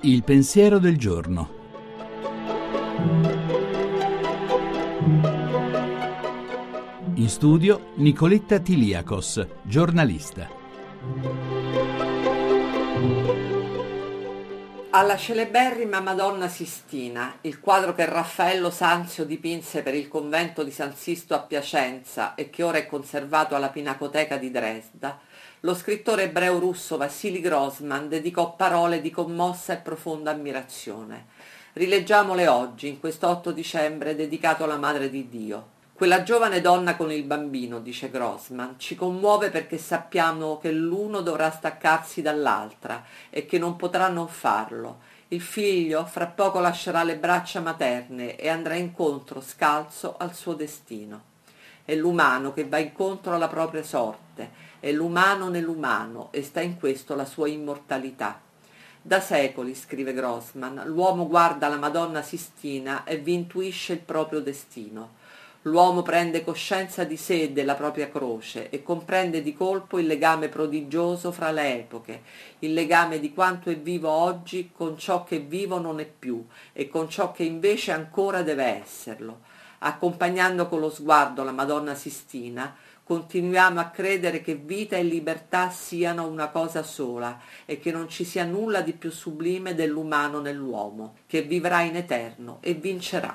Il pensiero del giorno. In studio Nicoletta Tiliakos, giornalista. Alla celeberrima Madonna Sistina, il quadro che Raffaello Sanzio dipinse per il convento di San Sisto a Piacenza e che ora è conservato alla Pinacoteca di Dresda, lo scrittore ebreo russo Vassili Grossman dedicò parole di commossa e profonda ammirazione. Rileggiamole oggi, in questo 8 dicembre dedicato alla Madre di Dio. Quella giovane donna con il bambino, dice Grossman, ci commuove perché sappiamo che l'uno dovrà staccarsi dall'altra e che non potrà non farlo. Il figlio fra poco lascerà le braccia materne e andrà incontro scalzo al suo destino. È l'umano che va incontro alla propria sorte è l'umano nell'umano e sta in questo la sua immortalità. Da secoli, scrive Grossman, l'uomo guarda la Madonna Sistina e vi intuisce il proprio destino. L'uomo prende coscienza di sé e della propria croce e comprende di colpo il legame prodigioso fra le epoche, il legame di quanto è vivo oggi con ciò che vivo non è più e con ciò che invece ancora deve esserlo. Accompagnando con lo sguardo la Madonna Sistina, continuiamo a credere che vita e libertà siano una cosa sola e che non ci sia nulla di più sublime dell'umano nell'uomo, che vivrà in eterno e vincerà.